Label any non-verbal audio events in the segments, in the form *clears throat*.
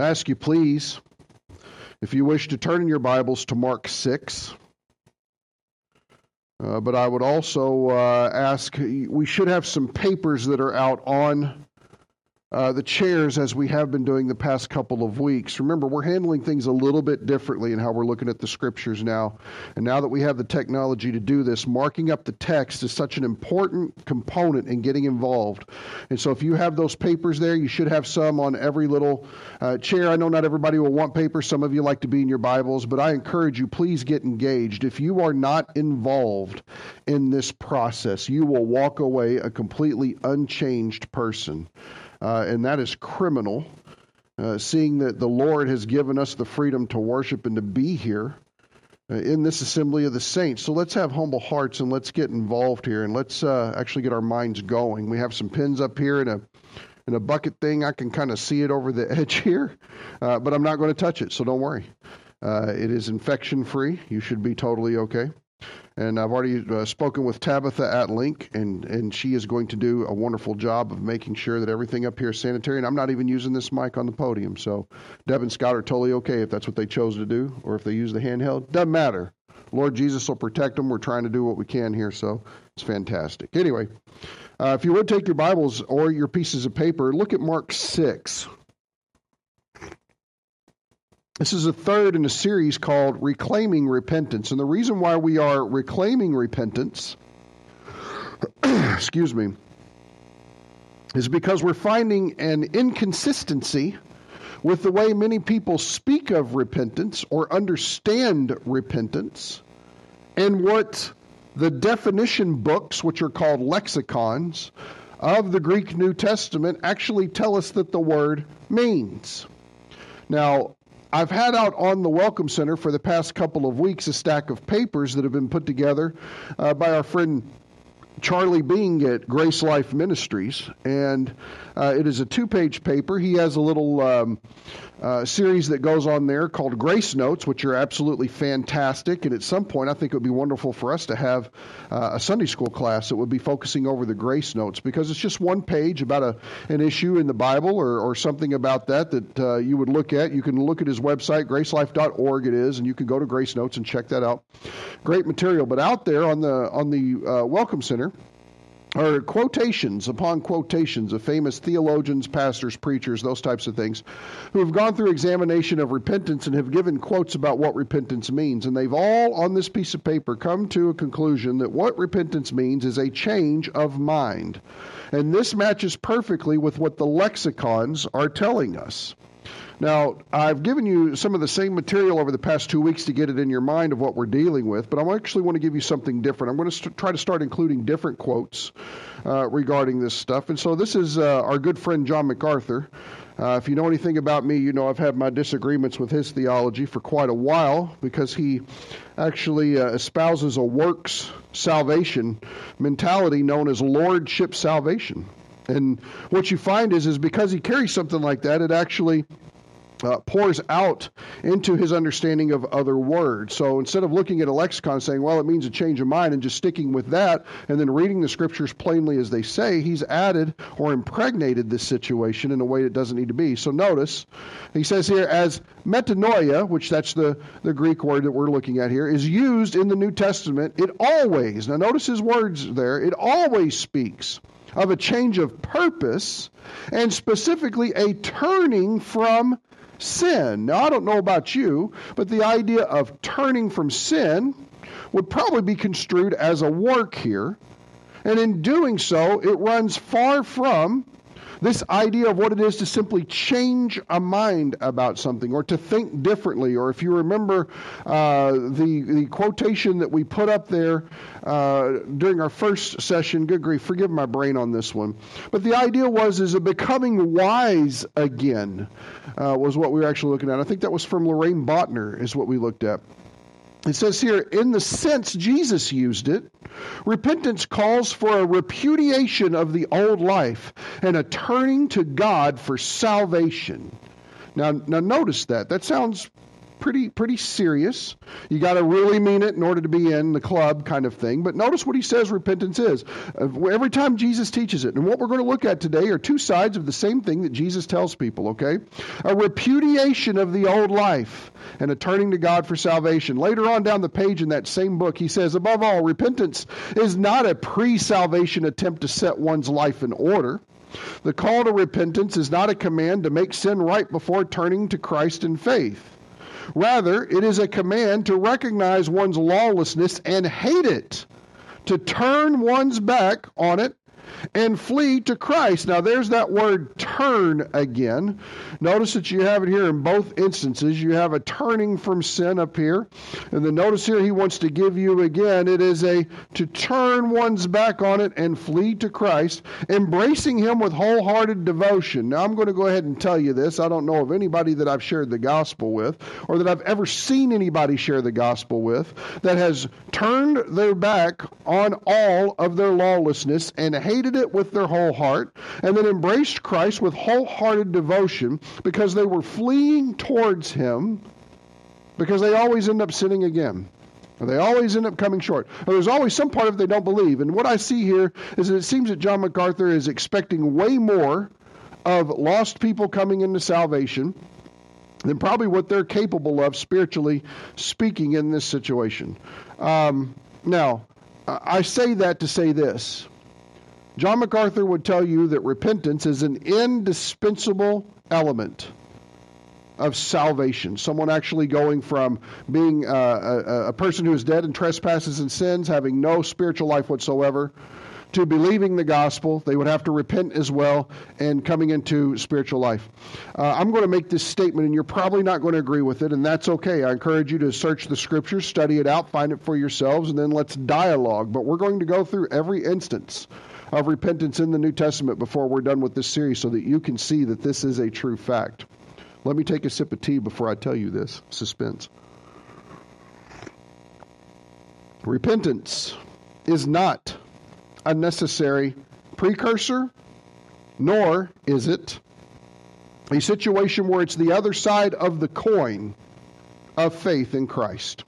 I ask you, please, if you wish to turn in your Bibles to Mark 6. Uh, but I would also uh, ask, we should have some papers that are out on uh, the chairs as we have been doing the past couple of weeks. Remember, we're handling things a little bit differently in how we're looking at the scriptures now. And now that we have the technology to do this, marking up the text is such an important component in getting involved. And so if you have those papers there, you should have some on every little uh, chair. I know not everybody will want papers. Some of you like to be in your Bibles, but I encourage you, please get engaged. If you are not involved in this process, you will walk away a completely unchanged person uh, and that is criminal. Uh, seeing that the Lord has given us the freedom to worship and to be here uh, in this assembly of the saints. So let's have humble hearts and let's get involved here and let's uh, actually get our minds going. We have some pins up here and a and a bucket thing. I can kind of see it over the *laughs* edge here, uh, but I'm not going to touch it, so don't worry. Uh, it is infection free. You should be totally okay. And I've already uh, spoken with Tabitha at Link, and, and she is going to do a wonderful job of making sure that everything up here is sanitary. And I'm not even using this mic on the podium. So Deb and Scott are totally okay if that's what they chose to do, or if they use the handheld. Doesn't matter. Lord Jesus will protect them. We're trying to do what we can here, so it's fantastic. Anyway, uh, if you would take your Bibles or your pieces of paper, look at Mark 6. This is a third in a series called Reclaiming Repentance. And the reason why we are reclaiming repentance, *clears throat* excuse me, is because we're finding an inconsistency with the way many people speak of repentance or understand repentance and what the definition books, which are called lexicons, of the Greek New Testament actually tell us that the word means. Now, I've had out on the Welcome Center for the past couple of weeks a stack of papers that have been put together uh, by our friend Charlie Bing at Grace Life Ministries, and uh, it is a two-page paper. He has a little um, uh, series that goes on there called Grace Notes, which are absolutely fantastic. And at some point, I think it would be wonderful for us to have uh, a Sunday school class that would be focusing over the Grace Notes because it's just one page about a, an issue in the Bible or, or something about that that uh, you would look at. You can look at his website, gracelife.org. It is, and you can go to Grace Notes and check that out. Great material. But out there on the on the uh, Welcome Center or quotations upon quotations of famous theologians, pastors, preachers, those types of things, who have gone through examination of repentance and have given quotes about what repentance means. And they've all, on this piece of paper, come to a conclusion that what repentance means is a change of mind. And this matches perfectly with what the lexicons are telling us. Now, I've given you some of the same material over the past two weeks to get it in your mind of what we're dealing with, but I actually want to give you something different. I'm going to st- try to start including different quotes uh, regarding this stuff. And so this is uh, our good friend John MacArthur. Uh, if you know anything about me, you know I've had my disagreements with his theology for quite a while because he actually uh, espouses a works salvation mentality known as lordship salvation. And what you find is, is because he carries something like that, it actually uh, pours out into his understanding of other words. So instead of looking at a lexicon saying, well, it means a change of mind, and just sticking with that, and then reading the scriptures plainly as they say, he's added or impregnated this situation in a way that doesn't need to be. So notice, he says here, as metanoia, which that's the, the Greek word that we're looking at here, is used in the New Testament, it always, now notice his words there, it always speaks of a change of purpose and specifically a turning from sin. Now, I don't know about you, but the idea of turning from sin would probably be construed as a work here. And in doing so, it runs far from this idea of what it is to simply change a mind about something or to think differently. Or if you remember uh, the, the quotation that we put up there uh, during our first session, good grief, forgive my brain on this one. But the idea was is a becoming wise again uh, was what we were actually looking at. I think that was from Loraine Boettner, is what we looked at. It says here, in the sense Jesus used it, repentance calls for a repudiation of the old life and a turning to God for salvation. Now, now notice that. That sounds pretty pretty serious. You got to really mean it in order to be in the club, kind of thing. But notice what he says repentance is. Uh, every time Jesus teaches it, and what we're going to look at today are two sides of the same thing that Jesus tells people. Okay, a repudiation of the old life and a turning to God for salvation. Later on down the page in that same book, he says, above all, repentance is not a pre-salvation attempt to set one's life in order. The call to repentance is not a command to make sin right before turning to Christ in faith. Rather, it is a command to recognize one's lawlessness and hate it, to turn one's back on it and flee to Christ. Now, there's that word turn again. Notice that you have it here in both instances. You have a turning from sin up here. And then notice here he wants to give you again it is a to turn one's back on it and flee to Christ, embracing him with wholehearted devotion. Now, I'm going to go ahead and tell you this. I don't know of anybody that I've shared the gospel with or that I've ever seen anybody share the gospel with that has turned their back on all of their lawlessness and hated it with their whole heart, and then embraced Christ with wholehearted devotion because they were fleeing towards Him, because they always end up sinning again. Or they always end up coming short. Or there's always some part of it they don't believe. And what I see here is that it seems that John MacArthur is expecting way more of lost people coming into salvation than probably what they're capable of spiritually speaking in this situation. Um, now, I say that to say this John MacArthur would tell you that repentance is an indispensable element of salvation. Someone actually going from being uh, a, a, person who is dead in trespasses and sins, having no spiritual life whatsoever, to believing the gospel. They would have to repent as well and coming into spiritual life. Uh, I'm going to make this statement, and you're probably not going to agree with it, and that's okay. I encourage you to search the scriptures, study it out, find it for yourselves, and then let's dialogue. But we're going to go through every instance of repentance in the New Testament before we're done with this series so that you can see that this is a true fact. Let me take a sip of tea before I tell you this. Suspense. Repentance is not a necessary precursor, nor is it a situation where it's the other side of the coin of faith in Christ.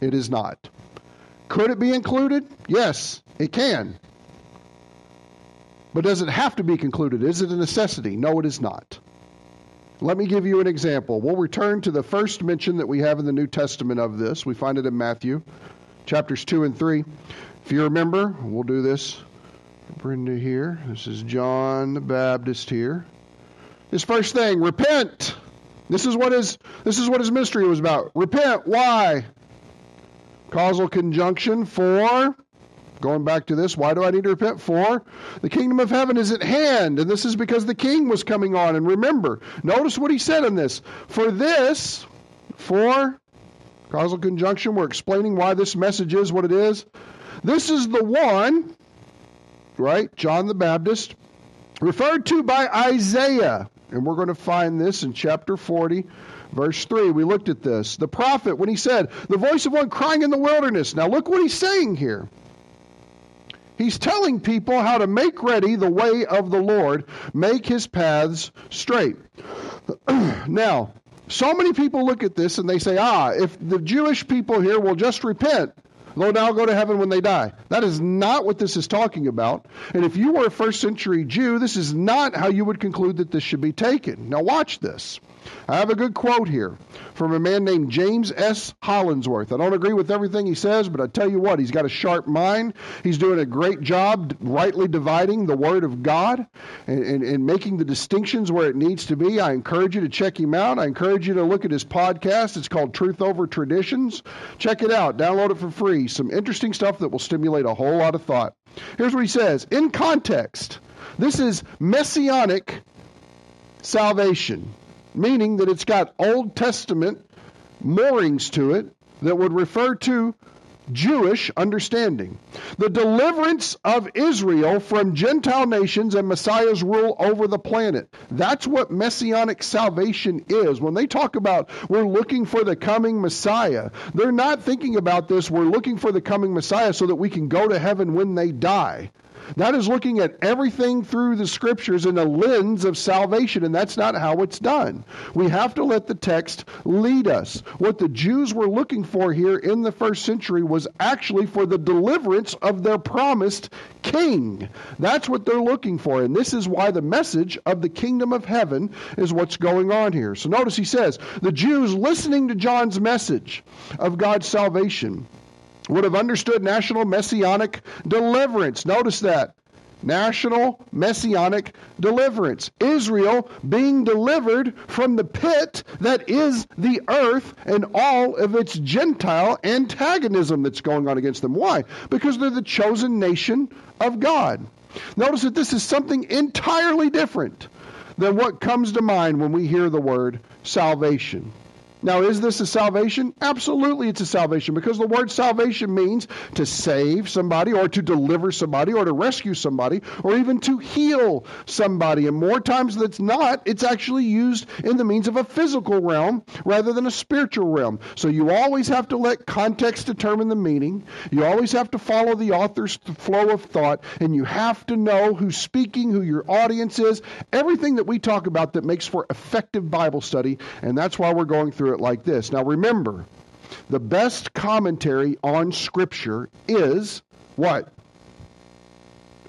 It is not. Could it be included? Yes, it can. But does it have to be concluded? Is it a necessity? No, it is not. Let me give you an example. We'll return to the first mention that we have in the New Testament of this. We find it in Matthew, chapters 2 and 3. If you remember, we'll do this. Brenda here. This is John the Baptist here. His first thing, repent. This is what his this is what his ministry was about. Repent. Why? Causal conjunction for Going back to this, why do I need to repent? For the kingdom of heaven is at hand, and this is because the king was coming on. And remember, notice what he said in this. For this, for causal conjunction, we're explaining why this message is what it is. This is the one, right? John the Baptist, referred to by Isaiah. And we're going to find this in chapter 40, verse 3. We looked at this. The prophet, when he said, The voice of one crying in the wilderness. Now look what he's saying here. He's telling people how to make ready the way of the Lord, make his paths straight. *clears throat* now, so many people look at this and they say, ah, if the Jewish people here will just repent, they'll now go to heaven when they die. That is not what this is talking about. And if you were a first century Jew, this is not how you would conclude that this should be taken. Now, watch this. I have a good quote here from a man named James S. Hollingsworth. I don't agree with everything he says, but I tell you what, he's got a sharp mind. He's doing a great job rightly dividing the Word of God and, and, and making the distinctions where it needs to be. I encourage you to check him out. I encourage you to look at his podcast. It's called Truth Over Traditions. Check it out. Download it for free. Some interesting stuff that will stimulate a whole lot of thought. Here's what he says In context, this is messianic salvation meaning that it's got Old Testament moorings to it that would refer to Jewish understanding. The deliverance of Israel from Gentile nations and Messiah's rule over the planet. That's what messianic salvation is. When they talk about we're looking for the coming Messiah, they're not thinking about this, we're looking for the coming Messiah so that we can go to heaven when they die. That is looking at everything through the scriptures in a lens of salvation, and that's not how it's done. We have to let the text lead us. What the Jews were looking for here in the first century was actually for the deliverance of their promised king. That's what they're looking for, and this is why the message of the kingdom of heaven is what's going on here. So notice he says, the Jews listening to John's message of God's salvation would have understood national messianic deliverance. Notice that. National messianic deliverance. Israel being delivered from the pit that is the earth and all of its Gentile antagonism that's going on against them. Why? Because they're the chosen nation of God. Notice that this is something entirely different than what comes to mind when we hear the word salvation. Now, is this a salvation? Absolutely, it's a salvation because the word salvation means to save somebody or to deliver somebody or to rescue somebody or even to heal somebody. And more times than not, it's actually used in the means of a physical realm rather than a spiritual realm. So you always have to let context determine the meaning. You always have to follow the author's flow of thought, and you have to know who's speaking, who your audience is, everything that we talk about that makes for effective Bible study. And that's why we're going through it like this. Now remember, the best commentary on Scripture is what?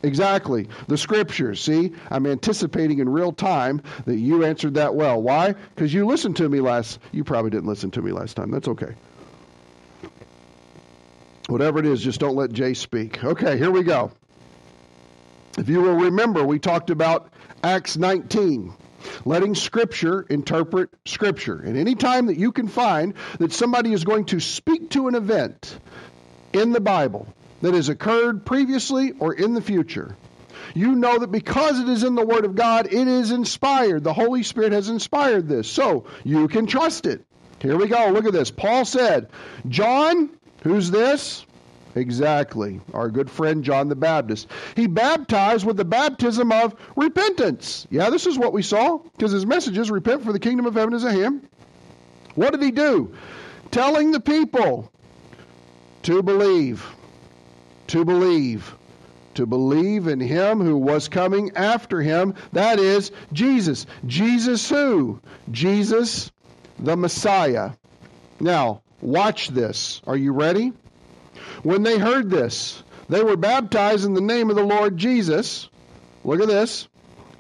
Exactly. The scriptures. See, I'm anticipating in real time that you answered that well. Why? Because you listened to me last. You probably didn't listen to me last time. That's okay. Whatever it is, just don't let Jay speak. Okay, here we go. If you will remember, we talked about Acts 19 letting Scripture interpret Scripture. And any time that you can find that somebody is going to speak to an event in the Bible that has occurred previously or in the future, you know that because it is in the Word of God, it is inspired. The Holy Spirit has inspired this. So you can trust it. Here we go. Look at this. Paul said, John, who's this? Exactly. Our good friend John the Baptist. He baptized with the baptism of repentance. Yeah, this is what we saw because his message is repent for the kingdom of heaven is at hand. What did he do? Telling the people to believe, to believe, to believe in him who was coming after him. That is Jesus. Jesus who? Jesus the Messiah. Now, watch this. Are you ready? When they heard this, they were baptized in the name of the Lord Jesus. Look at this.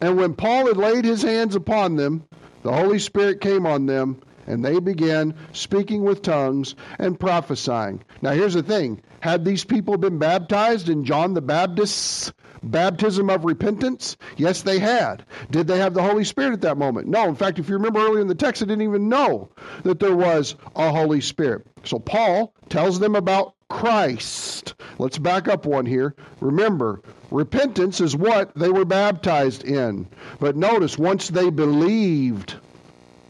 And when Paul had laid his hands upon them, the Holy Spirit came on them, and they began speaking with tongues and prophesying. Now, here's the thing had these people been baptized in John the Baptist's baptism of repentance? Yes, they had. Did they have the Holy Spirit at that moment? No. In fact, if you remember earlier in the text, they didn't even know that there was a Holy Spirit. So Paul tells them about Christ. Let's back up one here. Remember, repentance is what they were baptized in. But notice, once they believed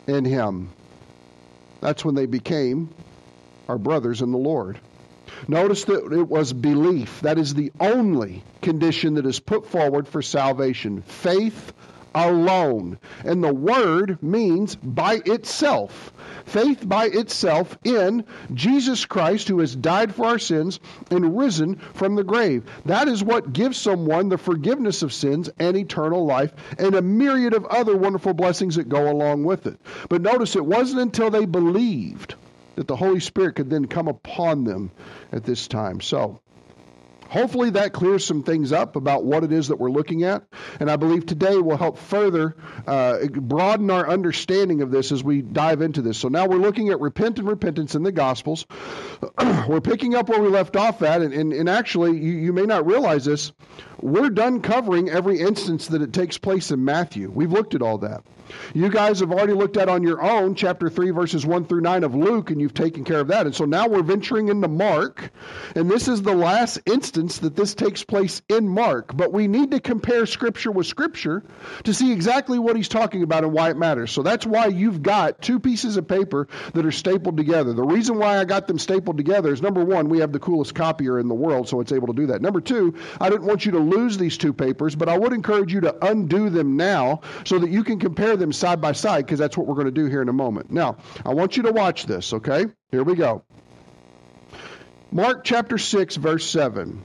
in Him, that's when they became our brothers in the Lord. Notice that it was belief. That is the only condition that is put forward for salvation. Faith alone. And the word means by itself. Faith by itself in Jesus Christ, who has died for our sins and risen from the grave. That is what gives someone the forgiveness of sins and eternal life and a myriad of other wonderful blessings that go along with it. But notice it wasn't until they believed that the Holy Spirit could then come upon them at this time. So, Hopefully, that clears some things up about what it is that we're looking at. And I believe today will help further uh, broaden our understanding of this as we dive into this. So now we're looking at repent and repentance in the Gospels. *clears throat* we're picking up where we left off at. And, and, and actually, you, you may not realize this. We're done covering every instance that it takes place in Matthew. We've looked at all that. You guys have already looked at on your own chapter 3, verses 1 through 9 of Luke, and you've taken care of that. And so now we're venturing into Mark, and this is the last instance that this takes place in Mark. But we need to compare Scripture with Scripture to see exactly what he's talking about and why it matters. So that's why you've got two pieces of paper that are stapled together. The reason why I got them stapled together is number one, we have the coolest copier in the world, so it's able to do that. Number two, I didn't want you to lose these two papers, but I would encourage you to undo them now so that you can compare compare them side by side because that's what we're going to do here in a moment. Now, I want you to watch this, okay? Here we go. Mark chapter 6, verse 7.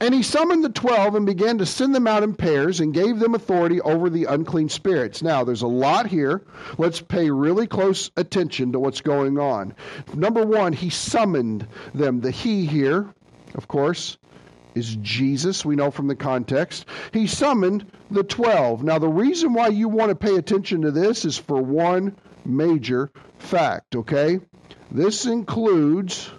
And he summoned the twelve and began to send them out in pairs and gave them authority over the unclean spirits. Now, there's a lot here. Let's pay really close attention to what's going on. Number one, he summoned them. The he here, of course, is Jesus. We know from the context. He summoned the twelve. Now, the reason why you want to pay attention to this is for one major fact, okay? This includes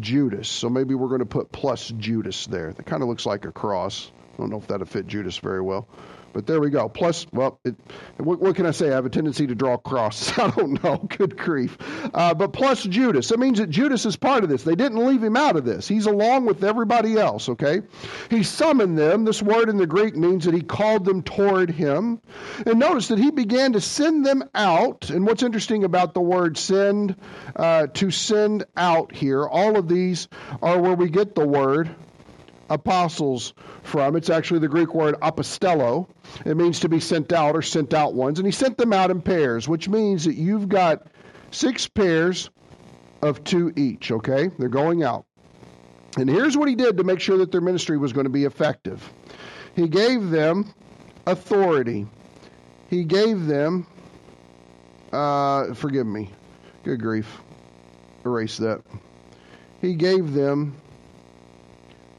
Judas. So maybe we're going to put plus Judas there. That kind of looks like a cross. I don't know if that'll fit Judas very well. But there we go. Plus, well, it, what, what, can I say? I have a tendency to draw crosses. *laughs* I don't know. Good grief. Uh, but plus Judas. That means that Judas is part of this. They didn't leave him out of this. He's along with everybody else, okay? He summoned them. This word in the Greek means that he called them toward him. And notice that he began to send them out. And what's interesting about the word send, uh, to send out here, all of these are where we get the word apostles from. It's actually the Greek word apostello. It means to be sent out or sent out ones. And he sent them out in pairs, which means that you've got six pairs of two each, okay? They're going out. And here's what he did to make sure that their ministry was going to be effective he gave them authority. He gave them, uh, forgive me, good grief, erase that. He gave them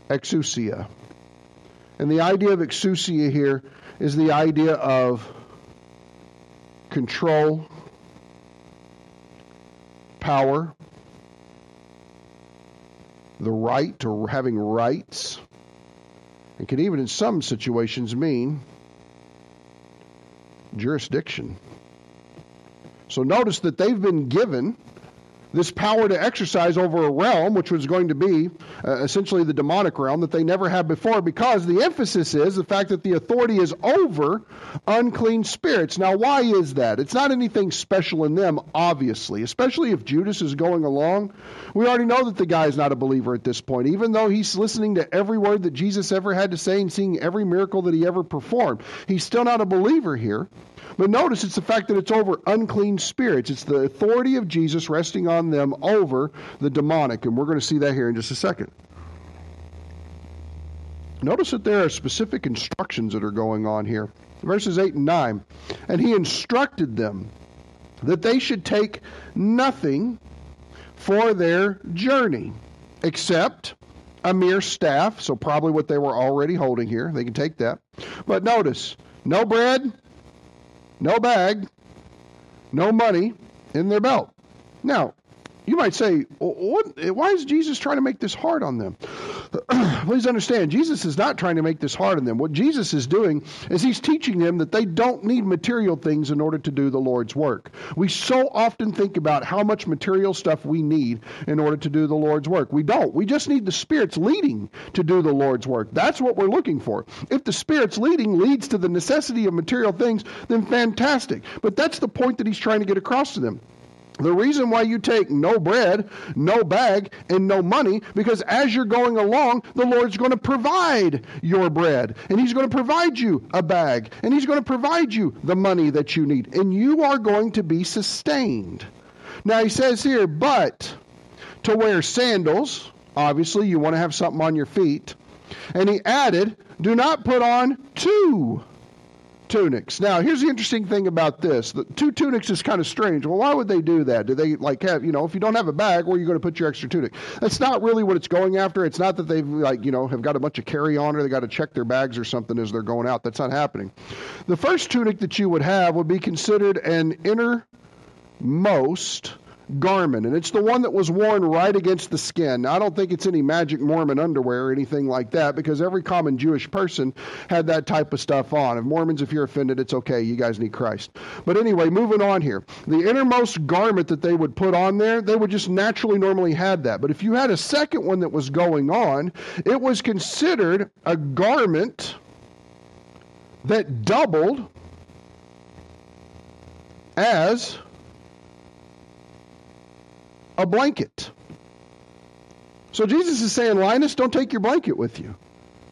exousia. And the idea of exousia here is the idea of control, power, the right or having rights. It can even in some situations mean jurisdiction. So notice that they've been given this power to exercise over a realm, which was going to be uh, essentially the demonic realm that they never had before, because the emphasis is the fact that the authority is over unclean spirits. Now, why is that? It's not anything special in them, obviously, especially if Judas is going along. We already know that the guy is not a believer at this point, even though he's listening to every word that Jesus ever had to say and seeing every miracle that he ever performed. He's still not a believer here. But notice it's the fact that it's over unclean spirits. It's the authority of Jesus resting on them over the demonic. And we're going to see that here in just a second. Notice that there are specific instructions that are going on here. Verses 8 and 9. And he instructed them that they should take nothing for their journey except a mere staff, so probably what they were already holding here. They can take that. But notice, no bread, no bag, no money in their belt. Now, you might say, what, why is Jesus trying to make this hard on them? *clears throat* Please understand, Jesus is not trying to make this hard on them. What Jesus is doing is he's teaching them that they don't need material things in order to do the Lord's work. We so often think about how much material stuff we need in order to do the Lord's work. We don't. We just need the Spirit's leading to do the Lord's work. That's what we're looking for. If the Spirit's leading leads to the necessity of material things, then fantastic. But that's the point that he's trying to get across to them. The reason why you take no bread, no bag, and no money, because as you're going along, the Lord's going to provide your bread, and He's going to provide you a bag, and He's going to provide you the money that you need, and you are going to be sustained. Now, He says here, but to wear sandals, obviously, you want to have something on your feet. And He added, do not put on two tunics. Now, here's the interesting thing about this: the two tunics is kind of strange. Well, why would they do that? Do they like have you know if you don't have a bag, where are you going to put your extra tunic? That's not really what it's going after. It's not that they've like you know have got a bunch of carry on or they got to check their bags or something as they're going out. That's not happening. The first tunic that you would have would be considered an innermost garment, and it's the one that was worn right against the skin. Now, I don't think it's any magic Mormon underwear or anything like that because every common Jewish person had that type of stuff on. If Mormons, if you're offended, it's okay. You guys need Christ. But anyway, moving on here. The innermost garment that they would put on there, they would just naturally normally have that. But if you had a second one that was going on, it was considered a garment that doubled as a blanket. So Jesus is saying, Linus, don't take your blanket with you.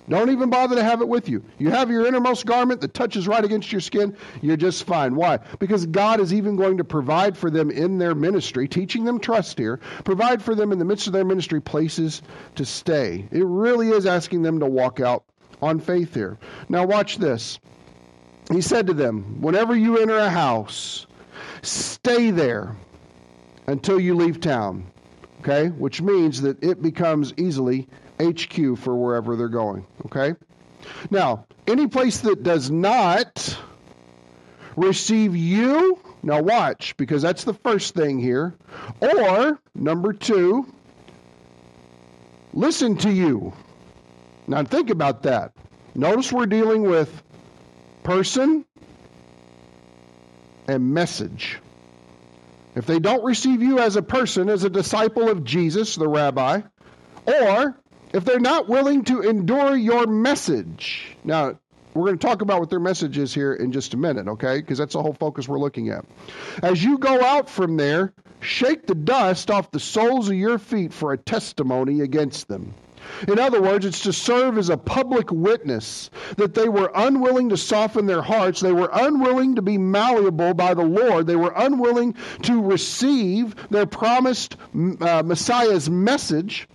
Don't even bother to have it with you. You have your innermost garment that touches right against your skin, you're just fine. Why? Because God is even going to provide for them in their ministry, teaching them trust here, provide for them in the midst of their ministry places to stay. It really is asking them to walk out on faith here. Now, watch this. He said to them, Whenever you enter a house, stay there until you leave town. Okay? Which means that it becomes easily HQ for wherever they're going. Okay? Now, any place that does not receive you, now watch, because that's the first thing here, or number two, listen to you. Now, think about that. Notice we're dealing with person and message. If they don't receive you as a person, as a disciple of Jesus, the rabbi, or if they're not willing to endure your message. Now, we're going to talk about what their message is here in just a minute, okay? Because that's the whole focus we're looking at. As you go out from there, shake the dust off the soles of your feet for a testimony against them. In other words, it's to serve as a public witness that they were unwilling to soften their hearts. They were unwilling to be malleable by the Lord. They were unwilling to receive their promised uh, Messiah's message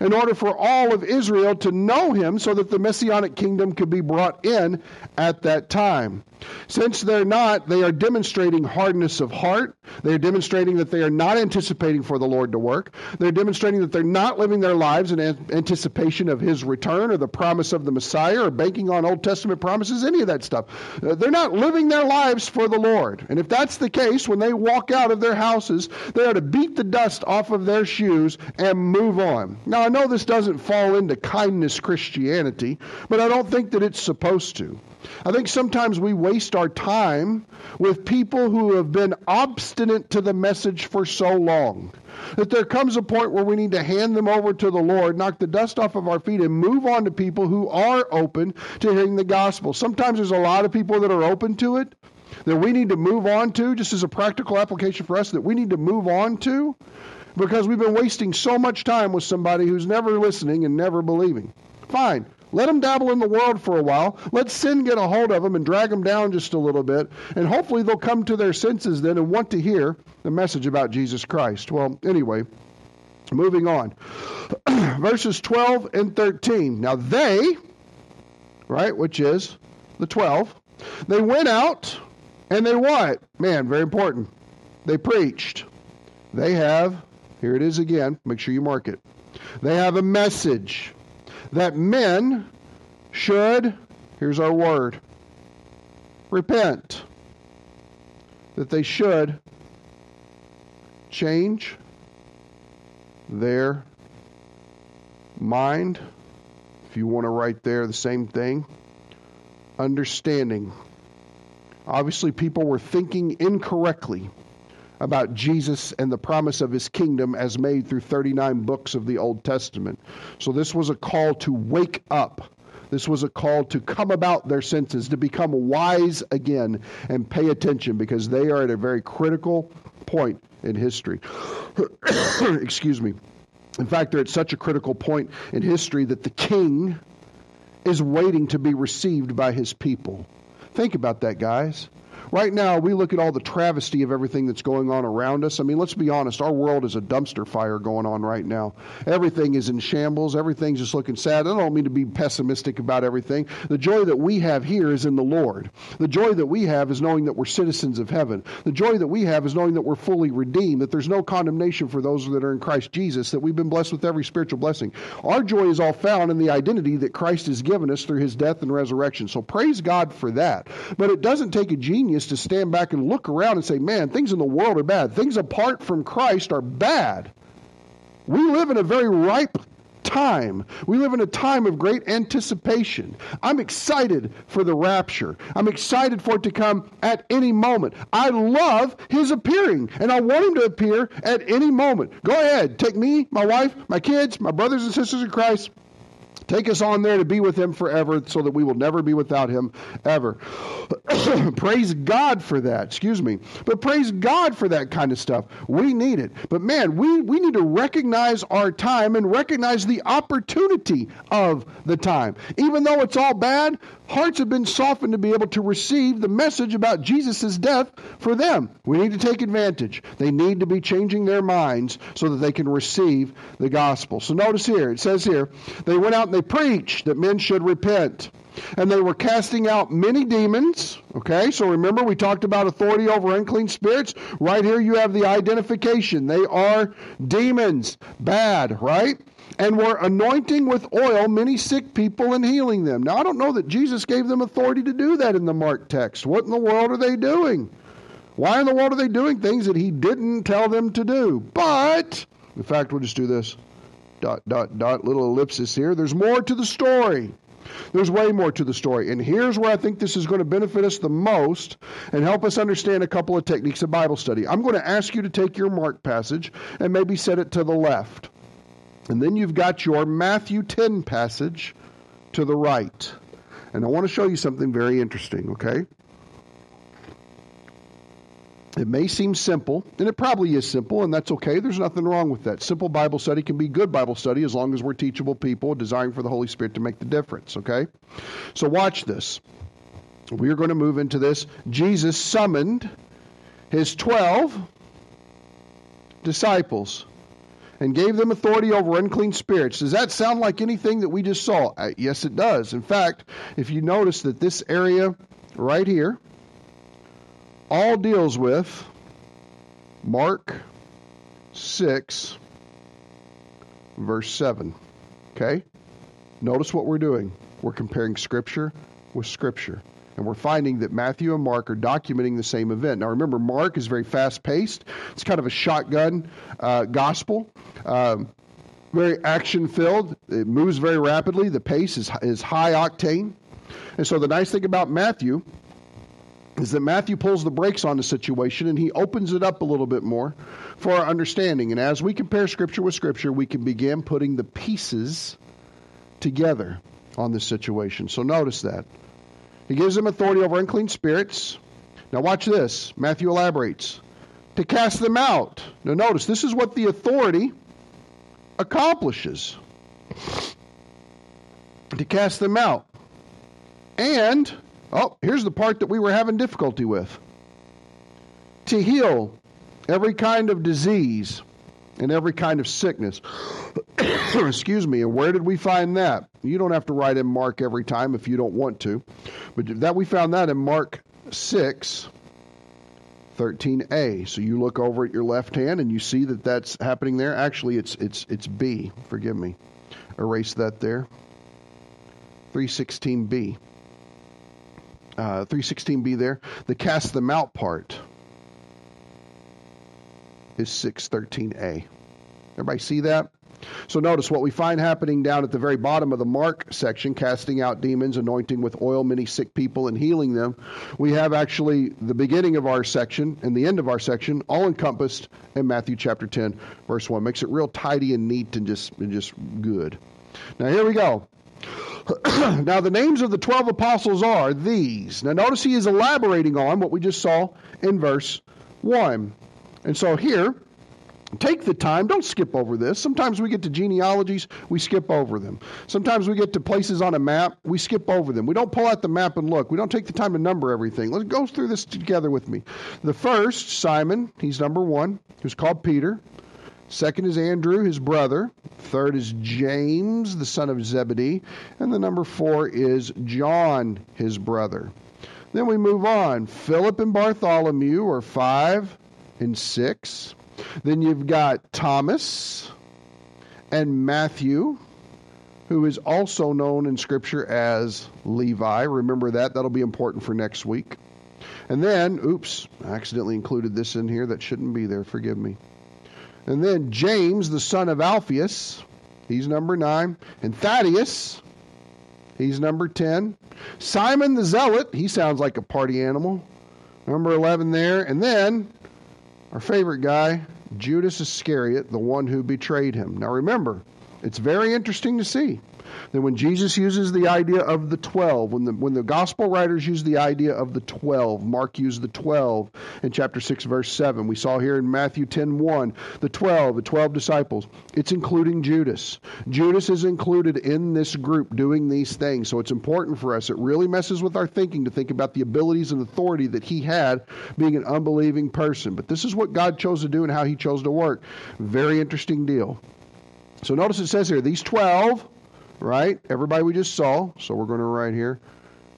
in order for all of Israel to know him so that the messianic kingdom could be brought in at that time. Since they're not, they are demonstrating hardness of heart. They're demonstrating that they are not anticipating for the Lord to work. They're demonstrating that they're not living their lives in anticipation of His return or the promise of the Messiah or banking on Old Testament promises, any of that stuff. Uh, they're not living their lives for the Lord. And if that's the case, when they walk out of their houses, they are to beat the dust off of their shoes and move on. Now, I know this doesn't fall into kindness Christianity, but I don't think that it's supposed to. I think sometimes we waste our time with people who have been obstinate to the message for so long that there comes a point where we need to hand them over to the Lord, knock the dust off of our feet, and move on to people who are open to hearing the gospel. Sometimes there's a lot of people that are open to it that we need to move on to, just as a practical application for us, that we need to move on to because we've been wasting so much time with somebody who's never listening and never believing. Fine. Let them dabble in the world for a while. Let sin get a hold of them and drag them down just a little bit. And hopefully they'll come to their senses then and want to hear the message about Jesus Christ. Well, anyway, moving on. *clears throat* Verses 12 and 13. Now they, right, which is the 12, they went out and they what? Man, very important. They preached. They have, here it is again, make sure you mark it. They have a message that men should, here's our word, repent. That they should change their mind. If you want to write there the same thing, understanding. Obviously, people were thinking incorrectly about Jesus and the promise of his kingdom as made through 39 books of the Old Testament. So this was a call to wake up. This was a call to come about their senses, to become wise again and pay attention because they are at a very critical point in history. *coughs* Excuse me. In fact, they're at such a critical point in history that the king is waiting to be received by his people. Think about that, guys. Right now, we look at all the travesty of everything that's going on around us. I mean, let's be honest, our world is a dumpster fire going on right now. Everything is in shambles, everything's just looking sad. I don't mean to be pessimistic about everything. The joy that we have here is in the Lord. The joy that we have is knowing that we're citizens of heaven. The joy that we have is knowing that we're fully redeemed, that there's no condemnation for those that are in Christ Jesus, that we've been blessed with every spiritual blessing. Our joy is all found in the identity that Christ has given us through his death and resurrection. So praise God for that. But it doesn't take a genius is to stand back and look around and say, man, things in the world are bad. Things apart from Christ are bad. We live in a very ripe time. We live in a time of great anticipation. I'm excited for the rapture. I'm excited for it to come at any moment. I love his appearing, and I want him to appear at any moment. Go ahead, take me, my wife, my kids, my brothers and sisters in Christ Take us on there to be with him forever so that we will never be without him ever. *coughs* praise God for that. Excuse me. But praise God for that kind of stuff. We need it. But man, we, we need to recognize our time and recognize the opportunity of the time. Even though it's all bad, hearts have been softened to be able to receive the message about Jesus' death for them. We need to take advantage. They need to be changing their minds so that they can receive the gospel. So notice here, it says here, they went out and they preached that men should repent. And they were casting out many demons. Okay, so remember we talked about authority over unclean spirits. Right here you have the identification. They are demons. Bad, right? And were anointing with oil many sick people and healing them. Now, I don't know that Jesus gave them authority to do that in the Mark text. What in the world are they doing? Why in the world are they doing things that he didn't tell them to do? But, in fact, we'll just do this dot, dot, dot, little ellipsis here. There's more to the story. There's way more to the story. And here's where I think this is going to benefit us the most and help us understand a couple of techniques of Bible study. I'm going to ask you to take your Mark passage and maybe set it to the left. And then you've got your Matthew 10 passage to the right. And I want to show you something very interesting, okay? It may seem simple, and it probably is simple, and that's okay. There's nothing wrong with that. Simple Bible study can be good Bible study as long as we're teachable people, desiring for the Holy Spirit to make the difference, okay? So watch this. We are going to move into this. Jesus summoned his 12 disciples and gave them authority over unclean spirits. Does that sound like anything that we just saw? Uh, yes, it does. In fact, if you notice that this area right here all deals with Mark 6, verse 7. Okay? Notice what we're doing. We're comparing Scripture with Scripture. And we're finding that Matthew and Mark are documenting the same event. Now, remember, Mark is very fast paced. It's kind of a shotgun uh, gospel, um, very action filled. It moves very rapidly. The pace is, is high octane. And so, the nice thing about Matthew is that Matthew pulls the brakes on the situation and he opens it up a little bit more for our understanding. And as we compare Scripture with Scripture, we can begin putting the pieces together on this situation. So, notice that. He gives them authority over unclean spirits. Now, watch this. Matthew elaborates to cast them out. Now, notice this is what the authority accomplishes to cast them out. And, oh, here's the part that we were having difficulty with to heal every kind of disease and every kind of sickness. *coughs* Excuse me. And where did we find that? You don't have to write in Mark every time if you don't want to. But that we found that in Mark 6 13a. So you look over at your left hand and you see that that's happening there. Actually, it's it's it's B. Forgive me. Erase that there. 316b. Uh, 316b there. The cast them out part is 613a. Everybody see that? So notice what we find happening down at the very bottom of the Mark section, casting out demons, anointing with oil many sick people, and healing them. We have actually the beginning of our section and the end of our section all encompassed in Matthew chapter 10, verse 1. Makes it real tidy and neat and just, and just good. Now here we go. *clears throat* now the names of the 12 apostles are these. Now notice he is elaborating on what we just saw in verse 1. And so here, Take the time. Don't skip over this. Sometimes we get to genealogies, we skip over them. Sometimes we get to places on a map, we skip over them. We don't pull out the map and look. We don't take the time to number everything. Let's go through this together with me. The first, Simon, he's number one, who's called Peter. Second is Andrew, his brother. Third is James, the son of Zebedee. And the number four is John, his brother. Then we move on. Philip and Bartholomew are five and six. Then you've got Thomas and Matthew, who is also known in Scripture as Levi. Remember that. That'll be important for next week. And then, oops, I accidentally included this in here. That shouldn't be there. Forgive me. And then James, the son of Alphaeus, he's number nine. And Thaddeus, he's number 10. Simon the Zealot, he sounds like a party animal. Number 11 there. And then our favorite guy, Judas Iscariot, the one who betrayed him. Now remember, it's very interesting to see Then when Jesus uses the idea of the 12, when the, when the gospel writers use the idea of the 12, Mark used the 12 in chapter 6, verse 7. We saw here in Matthew 10 1, the 12, the 12 disciples. It's including Judas. Judas is included in this group doing these things. So it's important for us. It really messes with our thinking to think about the abilities and authority that he had being an unbelieving person. But this is what God chose to do and how he chose to work. Very interesting deal. So notice it says here, these 12, right? Everybody we just saw. So we're going to write here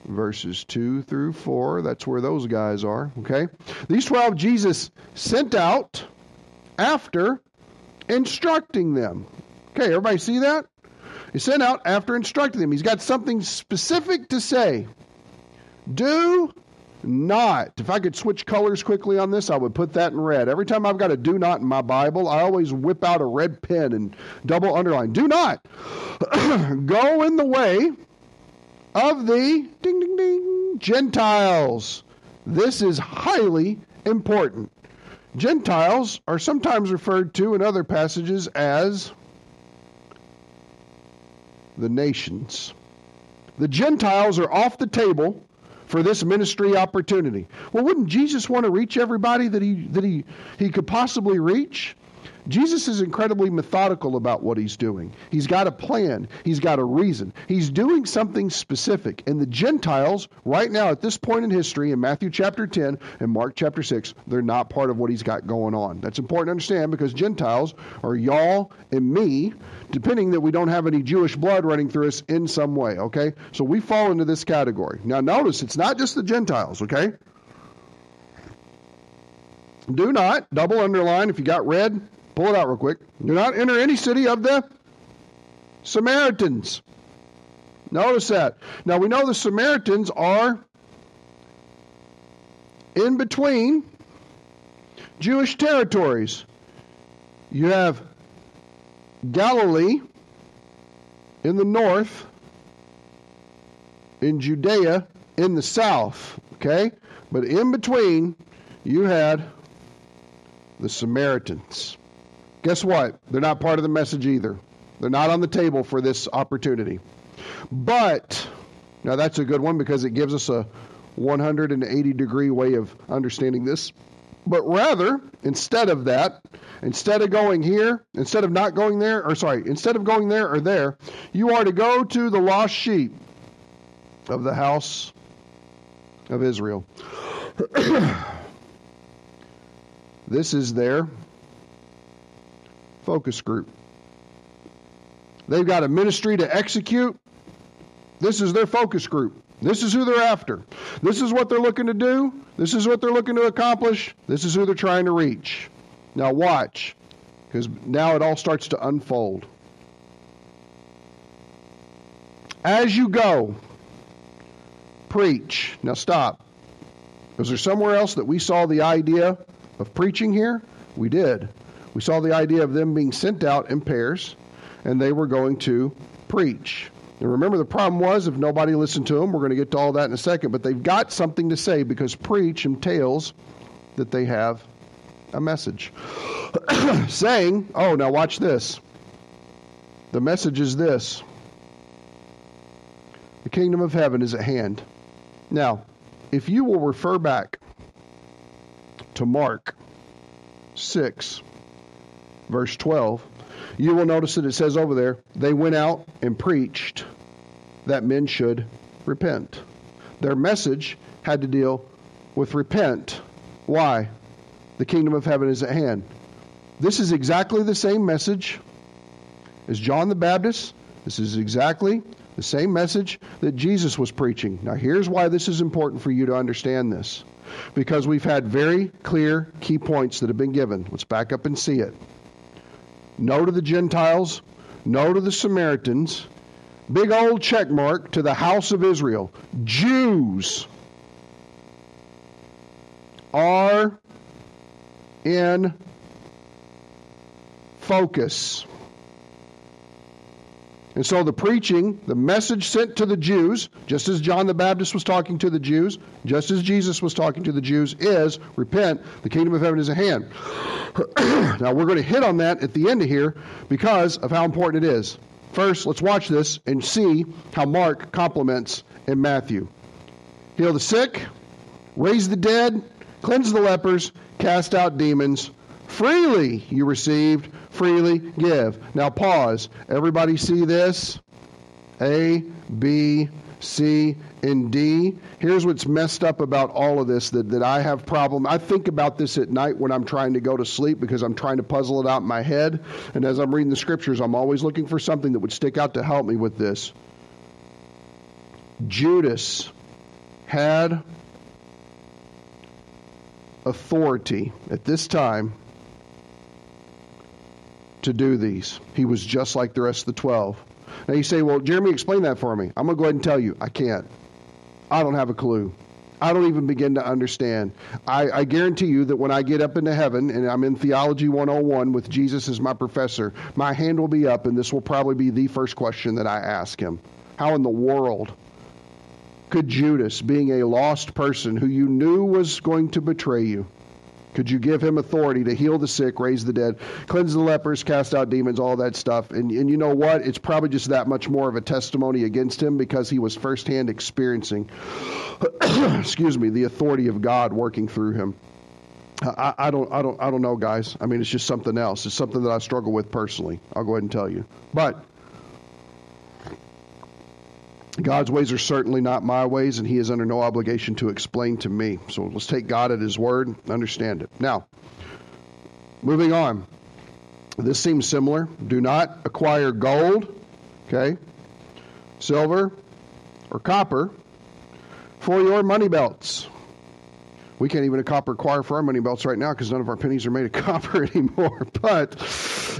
verses 2 through 4. That's where those guys are, okay? These 12 Jesus sent out after instructing them. Okay, everybody see that? He sent out after instructing them. He's got something specific to say. Do not. If I could switch colors quickly on this, I would put that in red. Every time I've got a do not in my Bible, I always whip out a red pen and double underline. Do not *coughs* go in the way of the ding ding ding Gentiles. This is highly important. Gentiles are sometimes referred to in other passages as the nations. The Gentiles are off the table for this ministry opportunity. Well, wouldn't Jesus want to reach everybody that he that he he could possibly reach? Jesus is incredibly methodical about what he's doing. He's got a plan, he's got a reason. He's doing something specific. And the Gentiles, right now at this point in history, in Matthew chapter 10 and Mark chapter 6, they're not part of what he's got going on. That's important to understand because Gentiles are y'all and me, depending that we don't have any Jewish blood running through us in some way, okay? So we fall into this category. Now notice it's not just the Gentiles, okay? Do not, double underline if you got red, Pull it out real quick. Do not enter any city of the Samaritans. Notice that. Now we know the Samaritans are in between Jewish territories. You have Galilee in the north, in Judea in the south. Okay? But in between, you had the Samaritans. Guess what? They're not part of the message either. They're not on the table for this opportunity. But, now that's a good one because it gives us a 180 degree way of understanding this. But rather, instead of that, instead of going here, instead of not going there, or sorry, instead of going there or there, you are to go to the lost sheep of the house of Israel. *clears throat* this is their focus group. They've got a ministry to execute. This is their focus group. This is who they're after. This is what they're looking to do. This is what they're looking to accomplish. This is who they're trying to reach. Now, watch, because now it all starts to unfold. As you go, preach. Now, stop. Was there somewhere else that we saw the idea of preaching here? We did. We saw the idea of them being sent out in pairs, and they were going to preach. And remember, the problem was if nobody listened to them, we're going to get to all that in a second, but they've got something to say because preach entails that they have a message. *coughs* Saying, oh, now watch this. The message is this the kingdom of heaven is at hand. Now, if you will refer back to Mark 6, verse 12, you will notice that it says over there, they went out and preached that men should repent. Their message had to deal with repent. Why? The kingdom of heaven is at hand. This is exactly the same message as John the Baptist. This is exactly the same message that Jesus was preaching. Now, here's why this is important for you to understand this. Because we've had very clear key points that have been given. Let's back up and see it no to the Gentiles, no to the Samaritans, big old check mark to the house of Israel. Jews are in focus. And so the preaching, the message sent to the Jews, just as John the Baptist was talking to the Jews, just as Jesus was talking to the Jews, is repent, the kingdom of heaven is at hand. *clears throat* now we're going to hit on that at the end of here because of how important it is. First, let's watch this and see how Mark complements in Matthew. Heal the sick, raise the dead, cleanse the lepers, cast out demons. Freely you received, freely give. Now pause. Everybody see this? A, B, C, and D. Here's what's messed up about all of this that, that I have problem. I think about this at night when I'm trying to go to sleep because I'm trying to puzzle it out in my head. And as I'm reading the scriptures, I'm always looking for something that would stick out to help me with this. Judas had authority at this time to do these. He was just like the rest of the 12. Now you say, well, Jeremy, explain that for me. I'm going to go ahead and tell you. I can't. I don't have a clue. I don't even begin to understand. I, I, guarantee you that when I get up into heaven and I'm in Theology 101 with Jesus as my professor, my hand will be up, and this will probably be the first question that I ask him. How in the world could Judas, being a lost person who you knew was going to betray you, could you give him authority to heal the sick, raise the dead, cleanse the lepers, cast out demons, all that stuff? And, and you know what? It's probably just that much more of a testimony against him because he was firsthand experiencing, *coughs* excuse me, the authority of God working through him. I, I, don't, I don't, I don't know, guys. I mean, it's just something else. It's something that I struggle with personally. I'll go ahead and tell you. But God's ways are certainly not my ways, and He is under no obligation to explain to me. So let's take God at His word, understand it. Now, moving on. This seems similar. Do not acquire gold, okay, silver, or copper for your money belts we can't even acquire for our money belts right now because none of our pennies are made of *laughs* copper anymore. But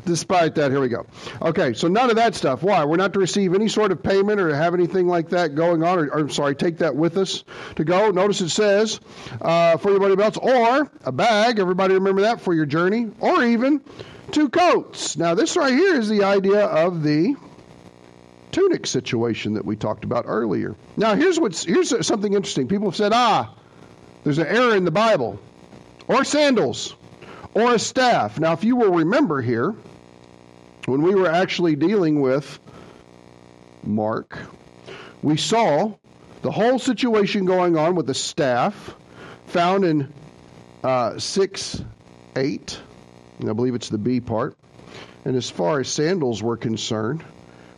despite that, here we go. Okay, so none of that stuff. Why? We're not to receive any sort of payment or have anything like that going on, or, or I'm sorry, take that with us to go. Notice it says uh, for your money belts or a bag. Everybody remember that for your journey, or even two coats. Now, this right here is the idea of the tunic situation that we talked about earlier. Now, here's what's here's something interesting. People have said, ah there's an error in the Bible, or sandals, or a staff. Now, if you will remember here, when we were actually dealing with Mark, we saw the whole situation going on with the staff found in uh, 6 8, I believe it's the B part. And as far as sandals were concerned,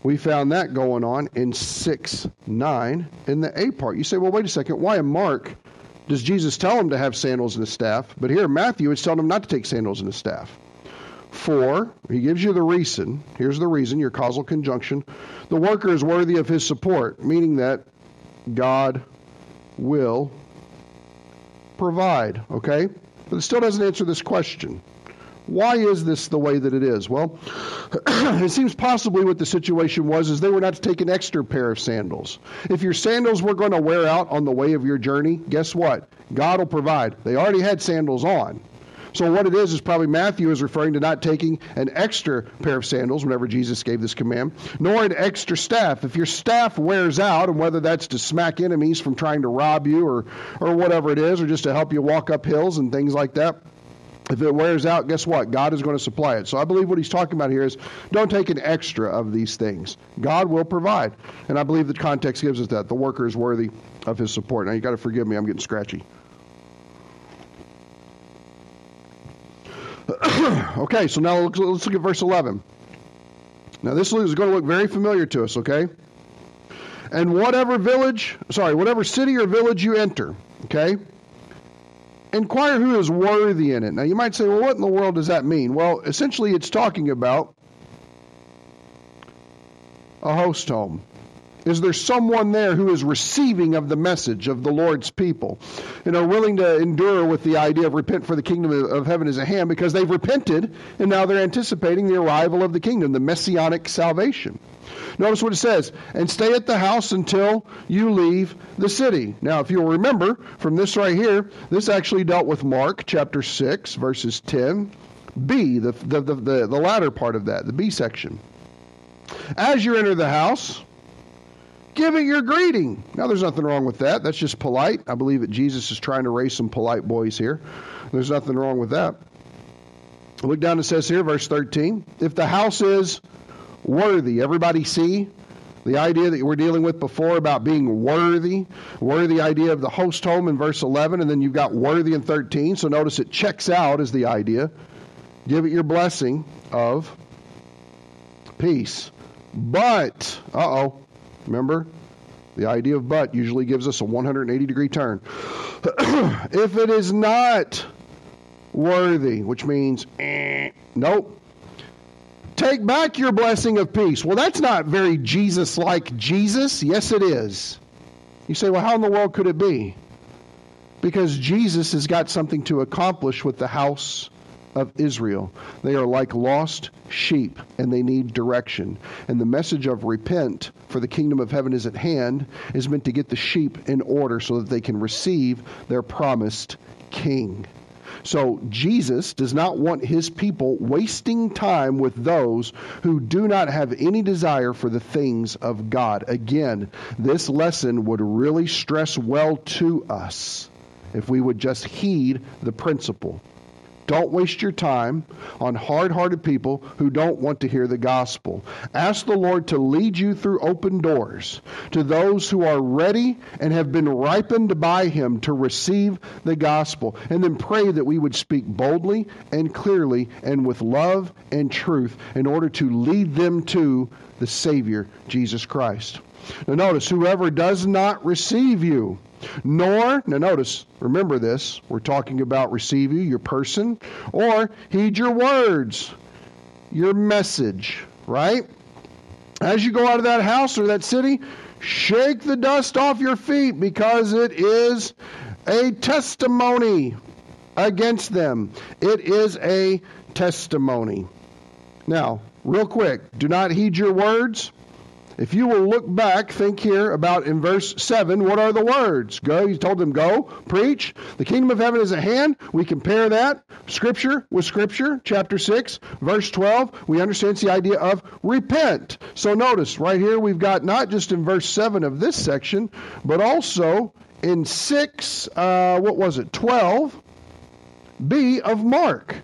we found that going on in 6 9 in the A part. You say, well, wait a second, why in Mark does Jesus tell him to have sandals and a staff? But here, Matthew is telling him not to take sandals and a staff. For, he gives you the reason. Here's the reason, your causal conjunction. The worker is worthy of his support, meaning that God will provide, okay? But it still doesn't answer this question. Why is this the way that it is? Well, *clears throat* it seems possibly what the situation was is they were not to take an extra pair of sandals. If your sandals were going to wear out on the way of your journey, guess what? God will provide. They already had sandals on. So what it is is probably Matthew is referring to not taking an extra pair of sandals whenever Jesus gave this command, nor an extra staff. If your staff wears out, and whether that's to smack enemies from trying to rob you or or whatever it is, or just to help you walk up hills and things like that, if it wears out, guess what? God is going to supply it. So I believe what he's talking about here is don't take an extra of these things. God will provide. And I believe the context gives us that. The worker is worthy of his support. Now you got to forgive me, I'm getting scratchy. *clears throat* okay, so now let's, let's look at verse 11. Now this is going to look very familiar to us, okay? And whatever village, sorry, whatever city or village you enter, okay? Inquire who is worthy in it. Now, you might say, well, what in the world does that mean? Well, essentially, it's talking about a host home. Is there someone there who is receiving of the message of the Lord's people and are willing to endure with the idea of repent for the kingdom of heaven is at hand because they've repented and now they're anticipating the arrival of the kingdom, the messianic salvation? Notice what it says, and stay at the house until you leave the city. Now, if you'll remember from this right here, this actually dealt with Mark chapter 6, verses 10. B, the, the, the, the, the latter part of that, the B section. As you enter the house, give it your greeting. Now, there's nothing wrong with that. That's just polite. I believe that Jesus is trying to raise some polite boys here. There's nothing wrong with that. Look down, it says here, verse 13. If the house is worthy. Everybody see? The idea that we're dealing with before about being worthy, worthy idea of the host home in verse 11, and then you've got worthy in 13. So notice it checks out as the idea. Give it your blessing of peace. But, uh oh, remember? The idea of but usually gives us a 180 degree turn. *clears throat* if it is not worthy, which means, eh, nope, take back your blessing of peace. Well, that's not very Jesus like Jesus. Yes, it is. You say, well, how in the world could it be? Because Jesus has got something to accomplish with the house of Israel. They are like lost sheep and they need direction. And the message of repent, for the kingdom of heaven is at hand, is meant to get the sheep in order so that they can receive their promised king. So Jesus does not want his people wasting time with those who do not have any desire for the things of God. Again, this lesson would really stress well to us if we would just heed the principle. Don't waste your time on hard hearted people who don't want to hear the gospel. Ask the Lord to lead you through open doors to those who are ready and have been ripened by Him to receive the gospel. And then pray that we would speak boldly and clearly and with love and truth in order to lead them to the Savior, Jesus Christ. Now, notice, whoever does not receive you, nor, now notice, remember this, we're talking about receive you, your person, or heed your words, your message, right? As you go out of that house or that city, shake the dust off your feet because it is a testimony against them. It is a testimony. Now, real quick, do not heed your words. If you will look back, think here about in verse 7, what are the words? Go, he told them, go, preach. The kingdom of heaven is at hand. We compare that, scripture with scripture, chapter 6, verse 12. We understand the idea of repent. So notice, right here, we've got not just in verse 7 of this section, but also in 6, uh, what was it, 12, B of Mark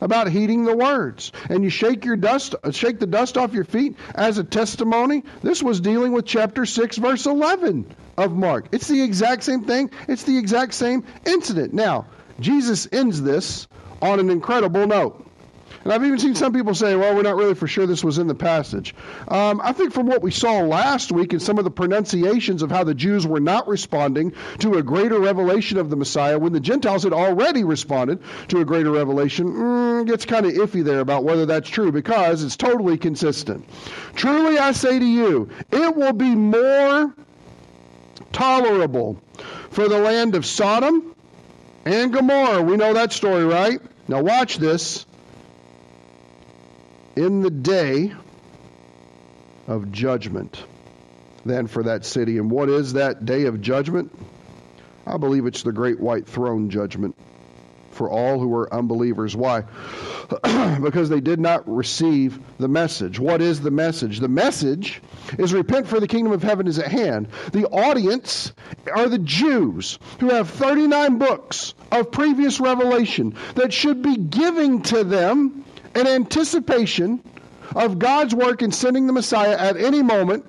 about heeding the words. And you shake your dust, uh, shake the dust off your feet as a testimony. This was dealing with chapter 6, verse 11 of Mark. It's the exact same thing. It's the exact same incident. Now, Jesus ends this on an incredible note. And I've even seen some people say, well, we're not really for sure this was in the passage. Um, I think from what we saw last week and some of the pronunciations of how the Jews were not responding to a greater revelation of the Messiah when the Gentiles had already responded to a greater revelation, mm, gets kind of iffy there about whether that's true because it's totally consistent. Truly I say to you, it will be more tolerable for the land of Sodom and Gomorrah. We know that story, right? Now watch this in the day of judgment than for that city. And what is that day of judgment? I believe it's the great white throne judgment for all who are unbelievers. Why? *clears throat* because they did not receive the message. What is the message? The message is repent for the kingdom of heaven is at hand. The audience are the Jews who have 39 books of previous revelation that should be giving to them in anticipation of God's work in sending the Messiah at any moment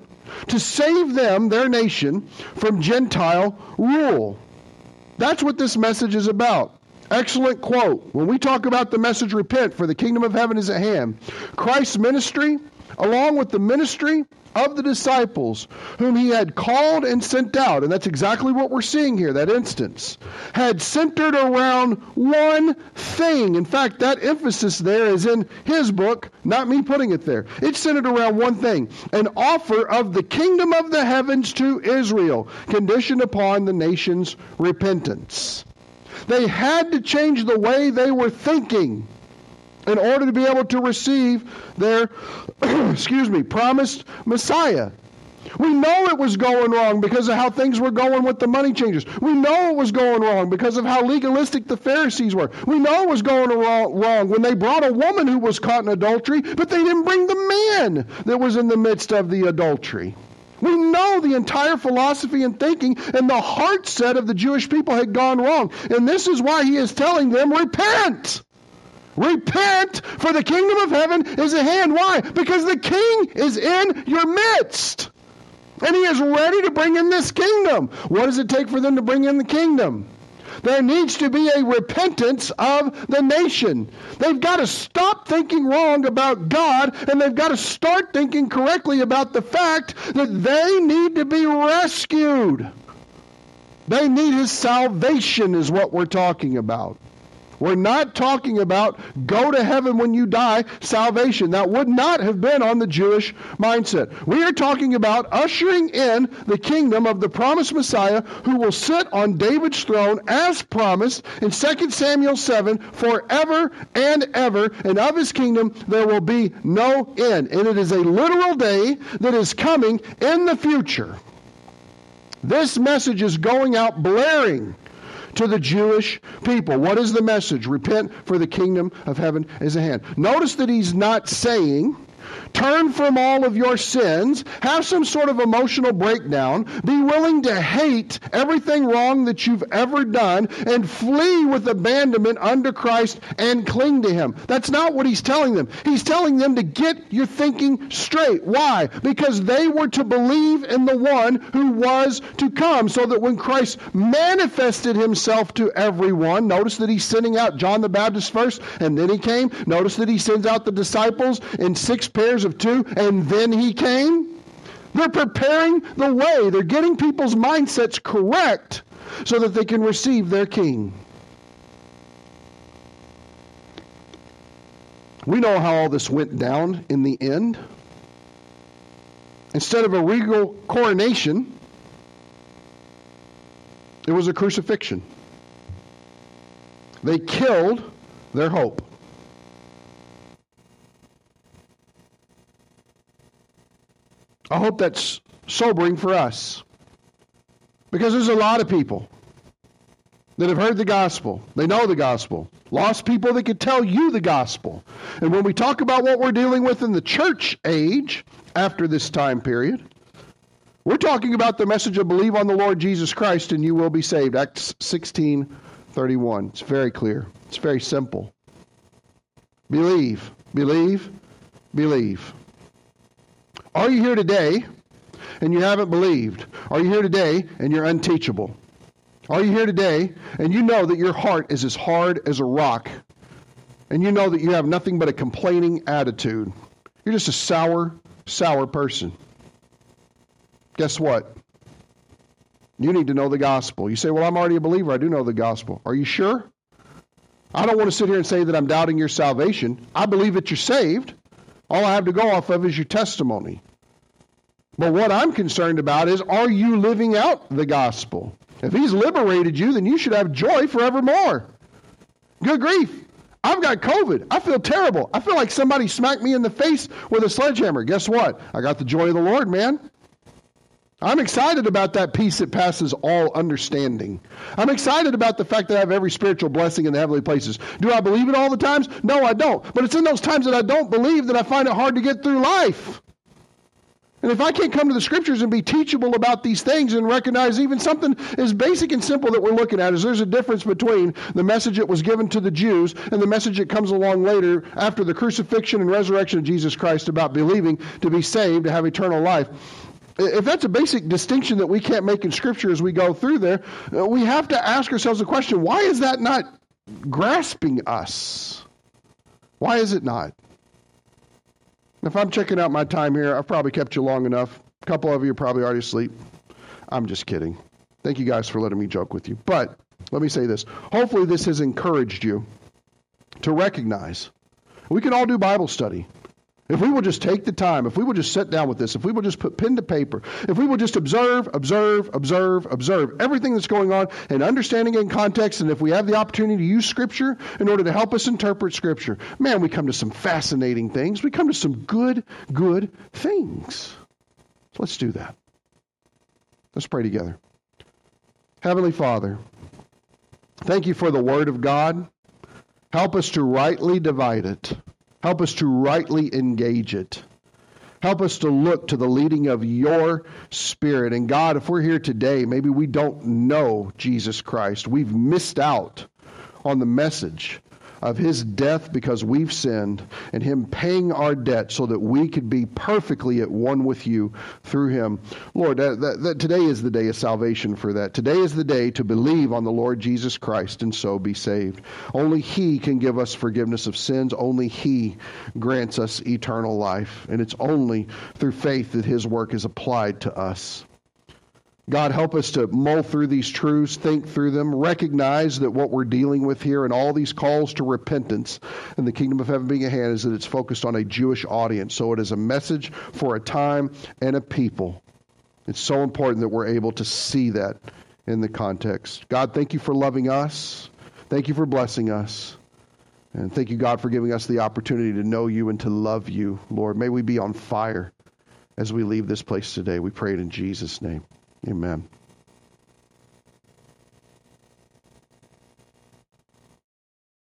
to save them, their nation, from Gentile rule. That's what this message is about. Excellent quote. When we talk about the message, repent, for the kingdom of heaven is at hand, Christ's ministry, along with the ministry of the disciples whom he had called and sent out, and that's exactly what we're seeing here, that instance, had centered around one thing. In fact, that emphasis there is in his book, not me putting it there. It's centered around one thing an offer of the kingdom of the heavens to Israel, conditioned upon the nation's repentance. They had to change the way they were thinking in order to be able to receive their, *clears throat* excuse me, promised Messiah. We know it was going wrong because of how things were going with the money changers. We know it was going wrong because of how legalistic the Pharisees were. We know it was going wrong when they brought a woman who was caught in adultery, but they didn't bring the man that was in the midst of the adultery. We know the entire philosophy and thinking and the heart set of the Jewish people had gone wrong. And this is why he is telling them, repent. Repent, for the kingdom of heaven is at hand. Why? Because the king is in your midst. And he is ready to bring in this kingdom. What does it take for them to bring in the kingdom? There needs to be a repentance of the nation. They've got to stop thinking wrong about God and they've got to start thinking correctly about the fact that they need to be rescued. They need his salvation, is what we're talking about. We're not talking about go to heaven when you die salvation. That would not have been on the Jewish mindset. We are talking about ushering in the kingdom of the promised Messiah who will sit on David's throne as promised in 2 Samuel 7 forever and ever. And of his kingdom there will be no end. And it is a literal day that is coming in the future. This message is going out blaring to the Jewish people. What is the message? Repent, for the kingdom of heaven is at hand. Notice that he's not saying, Turn from all of your sins. Have some sort of emotional breakdown. Be willing to hate everything wrong that you've ever done and flee with abandonment under Christ and cling to Him. That's not what He's telling them. He's telling them to get your thinking straight. Why? Because they were to believe in the one who was to come so that when Christ manifested Himself to everyone, notice that He's sending out John the Baptist first and then He came. Notice that He sends out the disciples in six pairs of two, and then he came. They're preparing the way. They're getting people's mindsets correct so that they can receive their king. We know how all this went down in the end. Instead of a regal coronation, it was a crucifixion. They killed their hope. I hope that's sobering for us. Because there's a lot of people that have heard the gospel. They know the gospel. Lost people that could tell you the gospel. And when we talk about what we're dealing with in the church age after this time period, we're talking about the message of believe on the Lord Jesus Christ and you will be saved. Acts 16 31. It's very clear. It's very simple. Believe, believe, believe. Are you here today and you haven't believed? Are you here today and you're unteachable? Are you here today and you know that your heart is as hard as a rock and you know that you have nothing but a complaining attitude? You're just a sour, sour person. Guess what? You need to know the gospel. You say, Well, I'm already a believer. I do know the gospel. Are you sure? I don't want to sit here and say that I'm doubting your salvation. I believe that you're saved. All I have to go off of is your testimony. But what I'm concerned about is are you living out the gospel? If he's liberated you, then you should have joy forevermore. Good grief. I've got COVID. I feel terrible. I feel like somebody smacked me in the face with a sledgehammer. Guess what? I got the joy of the Lord, man. I'm excited about that peace that passes all understanding. I'm excited about the fact that I have every spiritual blessing in the heavenly places. Do I believe it all the times? No, I don't. But it's in those times that I don't believe that I find it hard to get through life. And if I can't come to the scriptures and be teachable about these things and recognize even something as basic and simple that we're looking at is there's a difference between the message that was given to the Jews and the message that comes along later after the crucifixion and resurrection of Jesus Christ about believing to be saved, to have eternal life if that's a basic distinction that we can't make in Scripture as we go through there, uh, we have to ask ourselves the question why is that not grasping us? Why is it not? If I'm checking out my time here, I've probably kept you long enough. A couple of you are probably already asleep. I'm just kidding. Thank you guys for letting me joke with you. But let me say this. Hopefully, this has encouraged you to recognize we can all do Bible study. If we will just take the time, if we will just sit down with this, if we will just put pen to paper, if we will just observe, observe, observe, observe everything that's going on and understanding in context, and if we have the opportunity to use Scripture in order to help us interpret Scripture, man, we come to some fascinating things. We come to some good, good things. So let's do that. Let's pray together. Heavenly Father, thank you for the Word of God. Help us to rightly divide it. Help us to rightly engage it. Help us to look to the leading of your Spirit. And God, if we're here today, maybe we don't know Jesus Christ. We've missed out on the message of his death because we've sinned and him paying our debt so that we could be perfectly at one with you through him. Lord, that, that, that today is the day of salvation for that. Today is the day to believe on the Lord Jesus Christ and so be saved. Only he can give us forgiveness of sins. Only he grants us eternal life. And it's only through faith that his work is applied to us. God, help us to mull through these truths, think through them, recognize that what we're dealing with here and all these calls to repentance and the kingdom of heaven being at hand is that it's focused on a Jewish audience. So it is a message for a time and a people. It's so important that we're able to see that in the context. God, thank you for loving us. Thank you for blessing us. And thank you, God, for giving us the opportunity to know you and to love you, Lord. May we be on fire as we leave this place today. We pray it in Jesus' name. Amen.